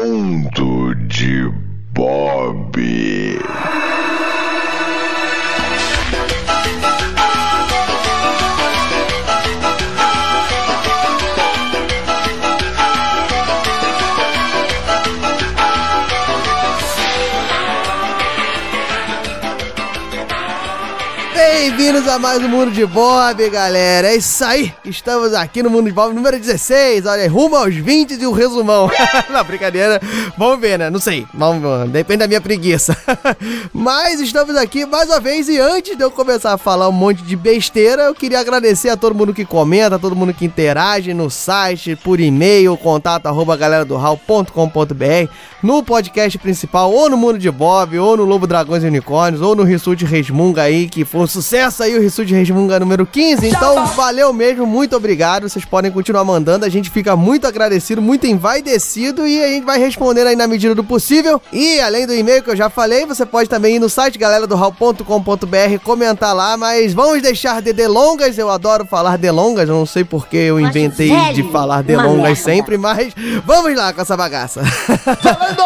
Mundo Bem-vindos a mais um Mundo de Bob, galera. É isso aí. Estamos aqui no Mundo de Bob número 16. Olha rumo aos 20 de um resumão. Não, brincadeira. Vamos ver, né? Não sei. Vamos, depende da minha preguiça. Mas estamos aqui mais uma vez. E antes de eu começar a falar um monte de besteira, eu queria agradecer a todo mundo que comenta, a todo mundo que interage no site, por e-mail, contato arroba galera do hall.com.br, no podcast principal, ou no Mundo de Bob, ou no Lobo Dragões e Unicórnios, ou no Rissuti Resmunga aí, que foi um sucesso aí o Rissuti Resmunga número 15. Então, valeu mesmo, muito obrigado. Vocês podem continuar mandando, a gente fica muito agradecido, muito envaidecido e a gente vai respondendo aí na medida do possível. E além do e-mail que eu já falei, você pode também ir no site galera do hall.com.br comentar lá, mas vamos deixar de delongas, eu adoro falar delongas, eu não sei porque eu inventei de falar delongas sempre, mas vamos lá com essa bagaça.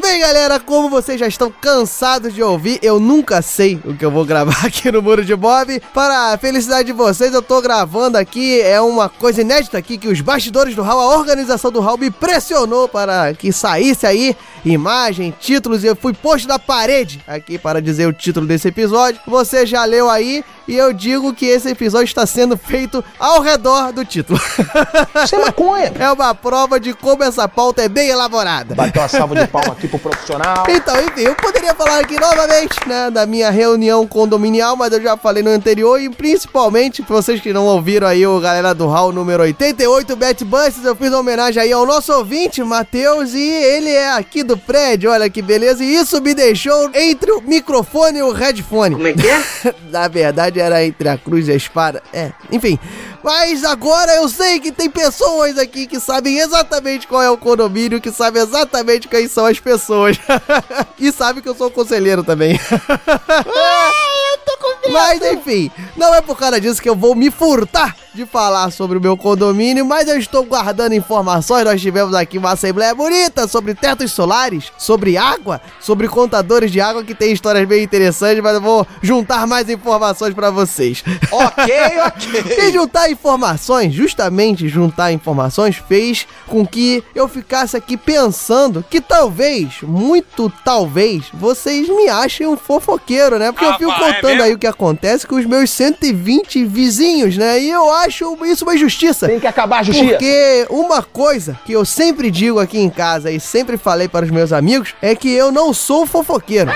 Bem, galera, como vocês já estão cansados de ouvir, eu nunca sei o que eu vou gravar aqui no Muro de Bob. Para a felicidade de vocês, eu tô gravando aqui, é uma coisa inédita aqui, que os bastidores do Hall, a organização do Hall me pressionou para que saísse aí imagem, títulos, e eu fui posto da parede aqui para dizer o título desse episódio. Você já leu aí, e eu digo que esse episódio está sendo feito ao redor do título. Isso é maconha. É uma prova de como essa pauta é bem elaborada. Bateu uma salva de palma aqui pro profissional. Então, enfim, eu poderia falar aqui novamente, né, da minha reunião condominial, mas eu já falei no anterior e principalmente, pra vocês que não ouviram aí o galera do Hall número 88, Bet Busters, eu fiz uma homenagem aí ao nosso ouvinte, Matheus, e ele é aqui do prédio, olha que beleza, e isso me deixou entre o microfone e o headphone. Como é que é? Na verdade, era entre a cruz e a espada. É, enfim. Mas agora eu sei que tem pessoas aqui que sabem exatamente qual é o condomínio, que sabem exatamente quem são as pessoas. e sabem que eu sou conselheiro também. eu tô com medo. Mas enfim, não é por causa disso que eu vou me furtar de falar sobre o meu condomínio, mas eu estou guardando informações. Nós tivemos aqui uma assembleia bonita sobre tetos solares, sobre água, sobre contadores de água que tem histórias bem interessantes, mas eu vou juntar mais informações pra vocês. ok, ok. E juntar informações, justamente juntar informações, fez com que eu ficasse aqui pensando que talvez, muito talvez, vocês me achem um fofoqueiro, né? Porque eu fico contando aí o que acontece com os meus 120 vizinhos, né? E eu acho isso uma injustiça. Tem que acabar a justiça. Porque uma coisa que eu sempre digo aqui em casa e sempre falei para os meus amigos é que eu não sou fofoqueiro.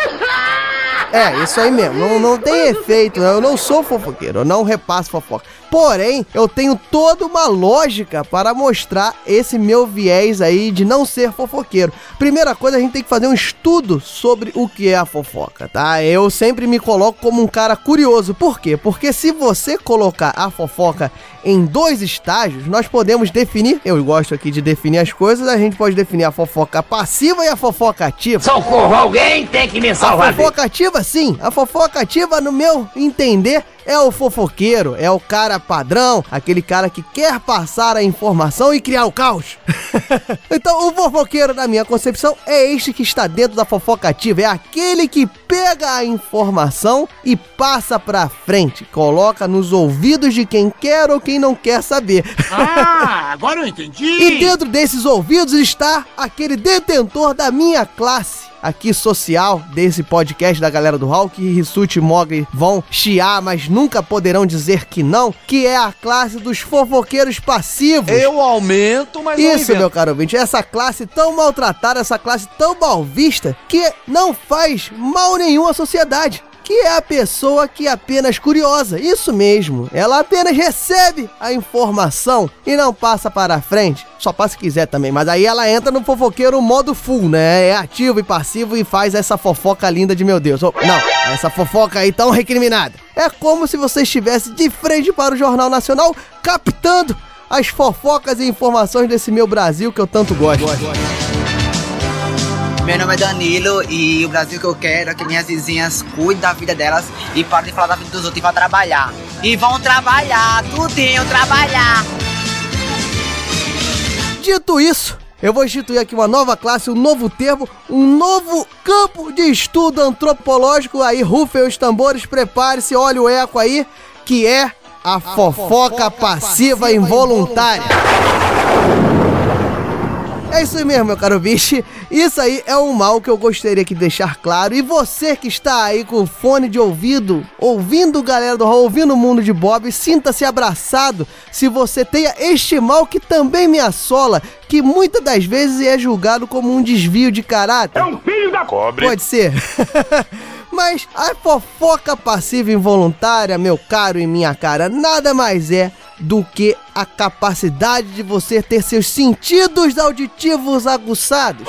É, isso aí mesmo. Não, não tem efeito. Eu não sou fofoqueiro. Eu não repasso fofoca. Porém, eu tenho toda uma lógica para mostrar esse meu viés aí de não ser fofoqueiro. Primeira coisa, a gente tem que fazer um estudo sobre o que é a fofoca, tá? Eu sempre me coloco como um cara curioso. Por quê? Porque se você colocar a fofoca em dois estágios, nós podemos definir. Eu gosto aqui de definir as coisas. A gente pode definir a fofoca passiva e a fofoca ativa. Socorro, alguém tem que me A salvar. fofoca ativa, sim. A fofoca ativa, no meu entender, é o fofoqueiro, é o cara padrão, aquele cara que quer passar a informação e criar o caos. então, o fofoqueiro, na minha concepção, é este que está dentro da fofoca ativa. É aquele que pega a informação e passa pra frente, coloca nos ouvidos de quem quer ou quem não quer saber. Ah, agora eu entendi. E dentro desses ouvidos está aquele detentor da minha classe aqui social desse podcast da galera do que Rissuti e Mogli vão chiar, mas nunca poderão dizer que não, que é a classe dos fofoqueiros passivos. Eu aumento, mas Isso, meu caro ouvinte, essa classe tão maltratada, essa classe tão mal vista, que não faz mal nenhum à sociedade. Que é a pessoa que é apenas curiosa. Isso mesmo. Ela apenas recebe a informação e não passa para frente. Só passa se quiser também. Mas aí ela entra no fofoqueiro modo full, né? É ativo e passivo e faz essa fofoca linda de meu Deus. Oh, não, essa fofoca aí tão recriminada. É como se você estivesse de frente para o Jornal Nacional captando as fofocas e informações desse meu Brasil que eu tanto gosto. Meu nome é Danilo e o Brasil que eu quero é que minhas vizinhas cuidem da vida delas e parem de falar da vida dos outros e vão trabalhar. E vão trabalhar, tudinho trabalhar. Dito isso, Eu vou instituir aqui uma nova classe, um novo termo, um novo campo de estudo antropológico. Aí, rufem os tambores, prepare-se, olha o eco aí, que é a, fofoca, passiva, involuntária. É isso aí mesmo, meu caro bicho. Isso aí é um mal que eu gostaria de deixar claro. E você que está aí com fone de ouvido, ouvindo galera do Hall, ouvindo o mundo de Bob, sinta-se abraçado se você tenha este mal que também me assola, que muitas das vezes é julgado como um desvio de caráter. É um filho da cobre. Pode ser. Mas a fofoca passiva involuntária, meu caro e minha cara, nada mais é do que a capacidade de você ter seus sentidos auditivos aguçados.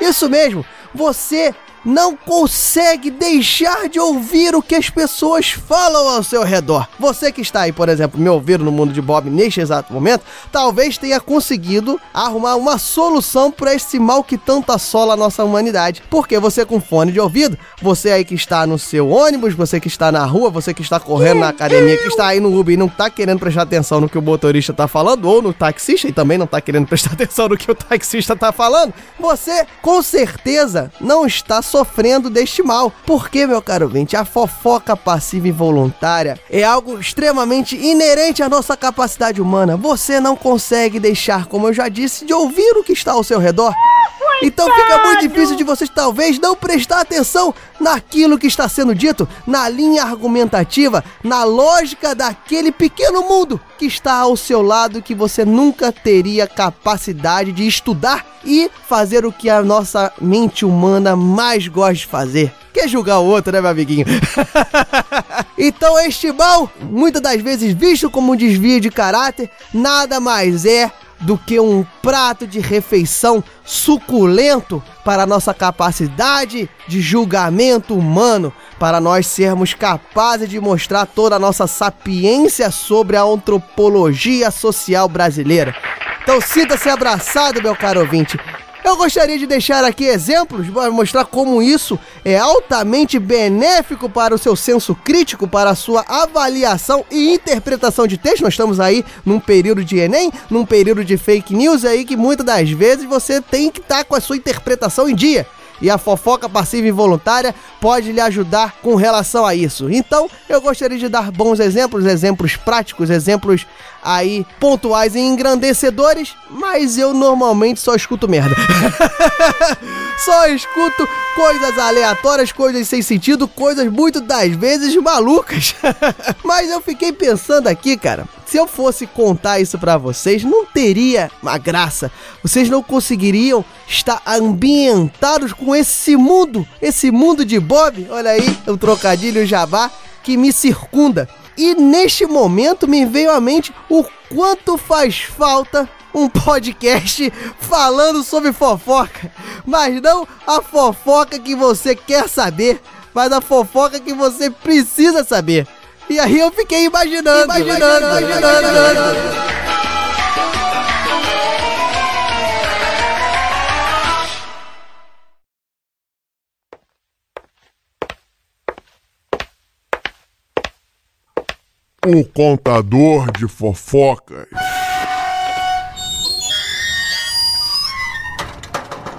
Isso mesmo, você não consegue deixar de ouvir o que as pessoas falam ao seu redor. Você que está aí, por exemplo, me ouvindo no mundo de Bob neste exato momento, talvez tenha conseguido arrumar uma solução para esse mal que tanto assola a nossa humanidade. Porque você com fone de ouvido, você aí que está no seu ônibus, você que está na rua, você que está correndo na academia, que está aí no Uber e não está querendo prestar atenção no que o motorista está falando, ou no taxista e também não está querendo prestar atenção no que o taxista está falando, você com certeza não está sofrendo deste mal. Porque, meu caro vinte, a fofoca passiva e voluntária é algo extremamente inerente à nossa capacidade humana. Você não consegue deixar, como eu já disse, de ouvir o que está ao seu redor. Então fica muito difícil de vocês talvez não prestar atenção naquilo que está sendo dito, na linha argumentativa, na lógica daquele pequeno mundo que está ao seu lado que você nunca teria capacidade de estudar e fazer o que a nossa mente humana mais gosta de fazer. Quer julgar o outro, né, meu amiguinho? então este mal, muitas das vezes visto como um desvio de caráter, nada mais é do que um prato de refeição suculento para nossa capacidade de julgamento humano, para nós sermos capazes de mostrar toda a nossa sapiência sobre a antropologia social brasileira. Então sinta-se abraçado, meu caro ouvinte. Eu gostaria de deixar aqui exemplos para mostrar como isso é altamente benéfico para o seu senso crítico, para a sua avaliação e interpretação de texto. Nós estamos aí num período de Enem, num período de fake news aí que muitas das vezes você tem que estar tá com a sua interpretação em dia e a fofoca passiva involuntária pode lhe ajudar com relação a isso. Então, eu gostaria de dar bons exemplos, exemplos práticos, exemplos aí pontuais e engrandecedores, mas eu normalmente só escuto merda. só escuto coisas aleatórias, coisas sem sentido, coisas muito das vezes malucas. mas eu fiquei pensando aqui, cara, se eu fosse contar isso para vocês, não teria uma graça. Vocês não conseguiriam estar ambientados com esse mundo, esse mundo de Bob. Olha aí, o trocadilho jabá que me circunda. E neste momento me veio à mente o quanto faz falta um podcast falando sobre fofoca. Mas não a fofoca que você quer saber, mas a fofoca que você precisa saber. E aí eu fiquei imaginando, imaginando, imaginando. imaginando. O contador de fofocas.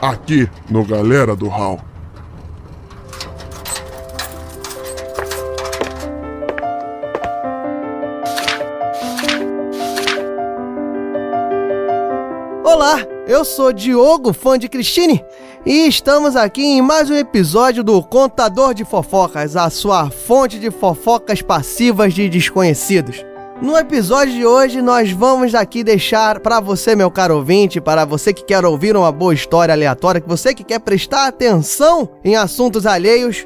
Aqui no Galera do Hall. Olá, eu sou Diogo, fã de Cristine, e estamos aqui em mais um episódio do Contador de Fofocas, a sua fonte de fofocas passivas de desconhecidos. No episódio de hoje, nós vamos aqui deixar para você, meu caro ouvinte, para você que quer ouvir uma boa história aleatória, que você que quer prestar atenção em assuntos alheios,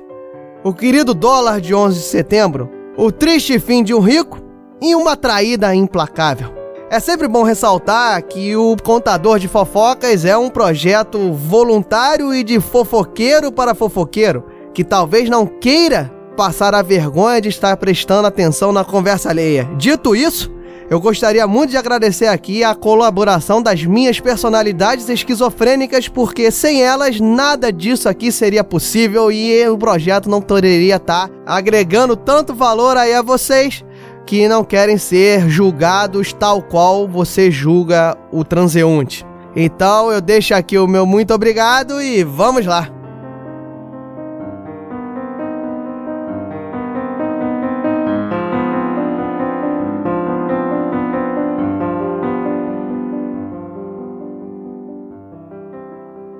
o querido dólar de 11 de setembro, o triste fim de um rico e uma traída implacável. É sempre bom ressaltar que o Contador de Fofocas é um projeto voluntário e de fofoqueiro para fofoqueiro, que talvez não queira passar a vergonha de estar prestando atenção na conversa alheia. Dito isso, eu gostaria muito de agradecer aqui a colaboração das minhas personalidades esquizofrênicas, porque sem elas nada disso aqui seria possível e o projeto não poderia estar agregando tanto valor aí a vocês que não querem ser julgados tal qual você julga o transeunte. Então eu deixo aqui o meu muito obrigado e vamos lá.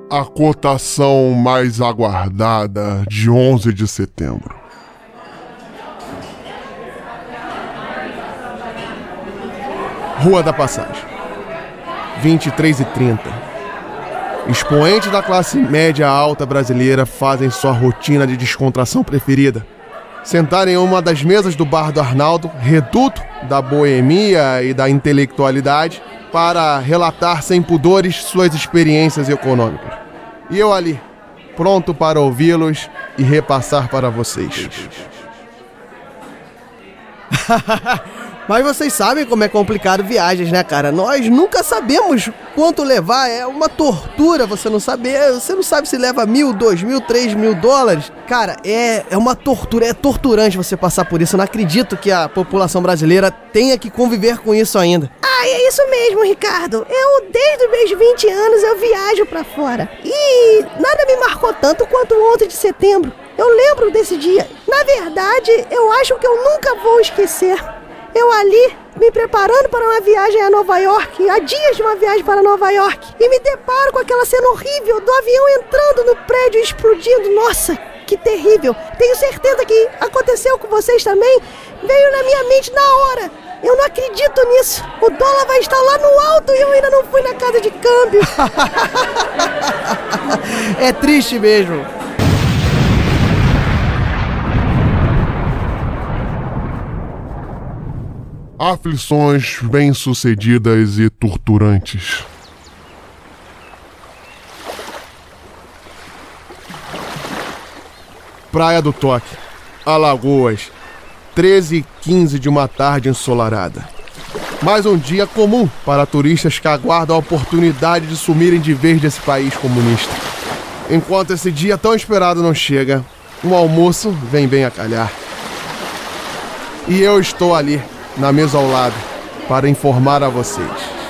A cotação mais aguardada de 11 de setembro. Rua da Passagem. 23 e 30. Expoentes da classe média alta brasileira fazem sua rotina de descontração preferida. Sentar em uma das mesas do bar do Arnaldo, reduto da boemia e da intelectualidade, para relatar sem pudores suas experiências econômicas. E eu ali, pronto para ouvi-los e repassar para vocês. Mas vocês sabem como é complicado viagens, né, cara? Nós nunca sabemos quanto levar. É uma tortura você não saber. Você não sabe se leva mil, dois mil, três mil dólares. Cara, é, é uma tortura. É torturante você passar por isso. Eu não acredito que a população brasileira tenha que conviver com isso ainda. Ah, é isso mesmo, Ricardo. Eu, desde os meus 20 anos, eu viajo pra fora. E nada me marcou tanto quanto o 11 de setembro. Eu lembro desse dia. Na verdade, eu acho que eu nunca vou esquecer. Eu ali, me preparando para uma viagem a Nova York, há dias de uma viagem para Nova York, e me deparo com aquela cena horrível do avião entrando no prédio e explodindo. Nossa, que terrível! Tenho certeza que aconteceu com vocês também. Veio na minha mente na hora. Eu não acredito nisso. O dólar vai estar lá no alto e eu ainda não fui na casa de câmbio. é triste mesmo. Aflições bem-sucedidas e torturantes. Praia do Toque, Alagoas, 13 e 15 de uma tarde ensolarada. Mais um dia comum para turistas que aguardam a oportunidade de sumirem de vez desse país comunista. Enquanto esse dia tão esperado não chega, o almoço vem bem a calhar. E eu estou ali, na mesa ao lado, para informar a vocês.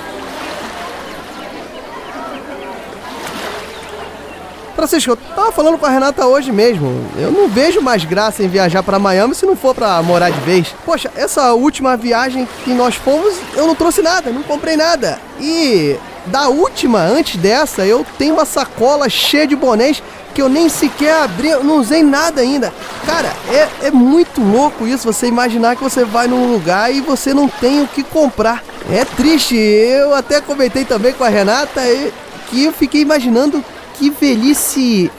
Francisco, eu tava falando com a Renata hoje mesmo. Eu não vejo mais graça em viajar para Miami se não for para morar de vez. Poxa, essa última viagem que nós fomos, eu não trouxe nada, não comprei nada. E da última, antes dessa, eu tenho uma sacola cheia de bonés que eu nem sequer abri, eu não usei nada ainda. Cara, é, é muito louco isso, você imaginar que você vai num lugar e você não tem o que comprar. É triste, eu até comentei também com a Renata que eu fiquei imaginando que velhice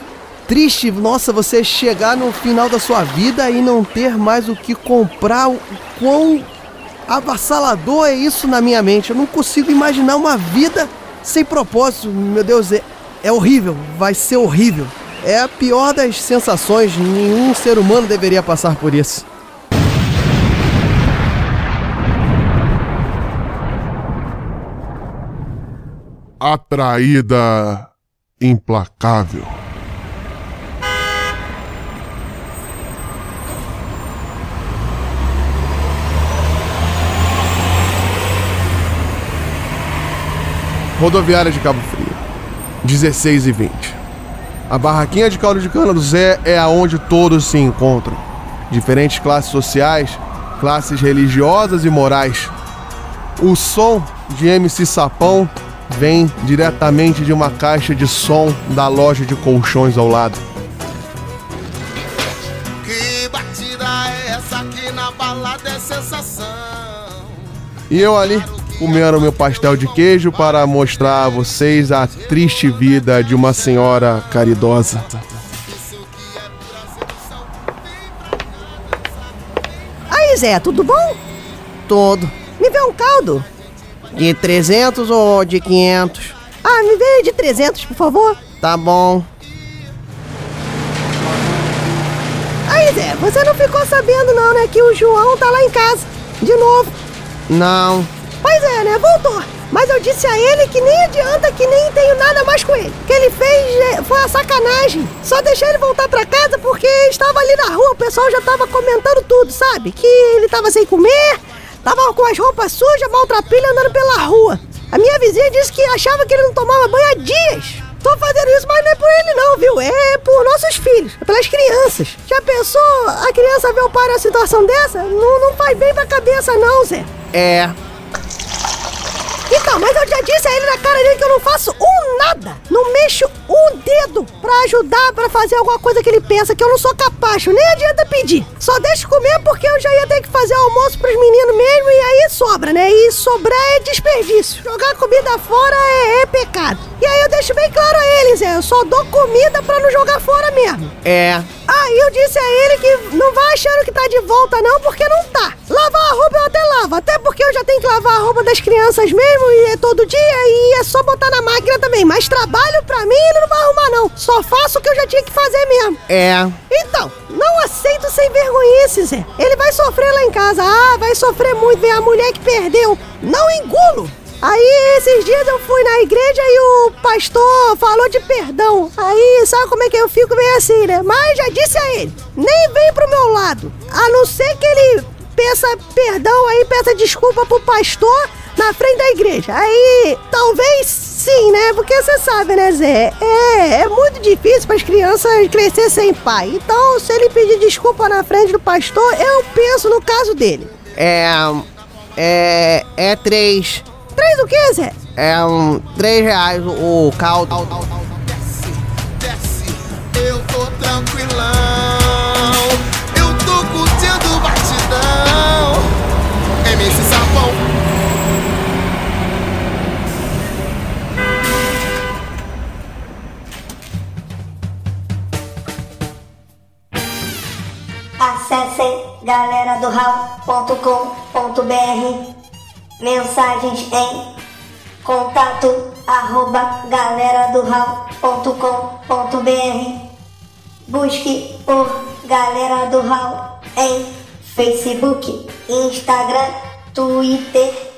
triste, nossa, você chegar no final da sua vida e não ter mais o que comprar, o quão avassalador é isso na minha mente. Eu não consigo imaginar uma vida sem propósito. Meu Deus, é, é horrível, vai ser horrível. É a pior das sensações, nenhum ser humano deveria passar por isso. Atraída implacável. Rodoviária de Cabo Frio, 16 e 20. A barraquinha de caldo de cana do Zé é aonde todos se encontram. Diferentes classes sociais, classes religiosas e morais. O som de MC Sapão vem diretamente de uma caixa de som da loja de colchões ao lado. Que batida é essa aqui na balada é sensação? E eu ali comendo meu pastel de queijo para mostrar a vocês a triste vida de uma senhora caridosa. Aí, Zé, tudo bom? Todo. Me vê um caldo. De 300 ou de 500? Ah, me vê de 300, por favor. Tá bom. Aí, Zé, você não ficou sabendo não, né? Que o João tá lá em casa. De novo. Não. Pois é, né? Voltou. Mas eu disse a ele que nem adianta, que nem tenho nada mais com ele. O que ele fez é, foi uma sacanagem. Só deixei ele voltar pra casa porque estava ali na rua, o pessoal já tava comentando tudo, sabe? Que ele tava sem comer, tava com as roupas sujas, maltrapilha, andando pela rua. A minha vizinha disse que achava que ele não tomava banho há dias. Tô fazendo isso, mas não é por ele não, viu? É por nossos filhos, é pelas crianças. Já pensou a criança ver o pai numa situação dessa? Não, não faz bem pra cabeça não, Zé. É. Então, mas eu já disse a ele na cara dele que eu não faço um nada. Não mexo um dedo pra ajudar, pra fazer alguma coisa que ele pensa que eu não sou capaz. Nem adianta pedir. Só deixa comer porque eu já ia ter que fazer almoço pros meninos mesmo e aí sobra, né? E sobrar é desperdício. Jogar comida fora é, é pecado. E aí eu deixo bem claro a eles, é, eu só dou comida pra não jogar fora mesmo. É. Aí eu disse a ele que não vai achando que tá de volta não, porque não tá. Lavar das crianças mesmo e é todo dia e é só botar na máquina também. Mas trabalho pra mim ele não vai arrumar não. Só faço o que eu já tinha que fazer mesmo. É. Então, não aceito sem vergonhice, Zé. Ele vai sofrer lá em casa. Ah, vai sofrer muito, ver a mulher que perdeu. Não engulo. Aí, esses dias eu fui na igreja e o pastor falou de perdão. Aí, sabe como é que eu fico meio assim, né? Mas já disse a ele, nem vem pro meu lado. A não ser que ele peça perdão aí, peça desculpa pro pastor na frente da igreja. Aí, talvez sim, né? Porque você sabe, né, Zé? É, é muito difícil para as crianças crescer sem pai. Então, se ele pedir desculpa na frente do pastor, eu penso no caso dele. É. É. É três. Três o quê, Zé? É um. Três reais o caldo. Desce, desce, eu tô galera do Mensagens em contato arroba galera do Busque por Galera do Hall em Facebook, Instagram, Twitter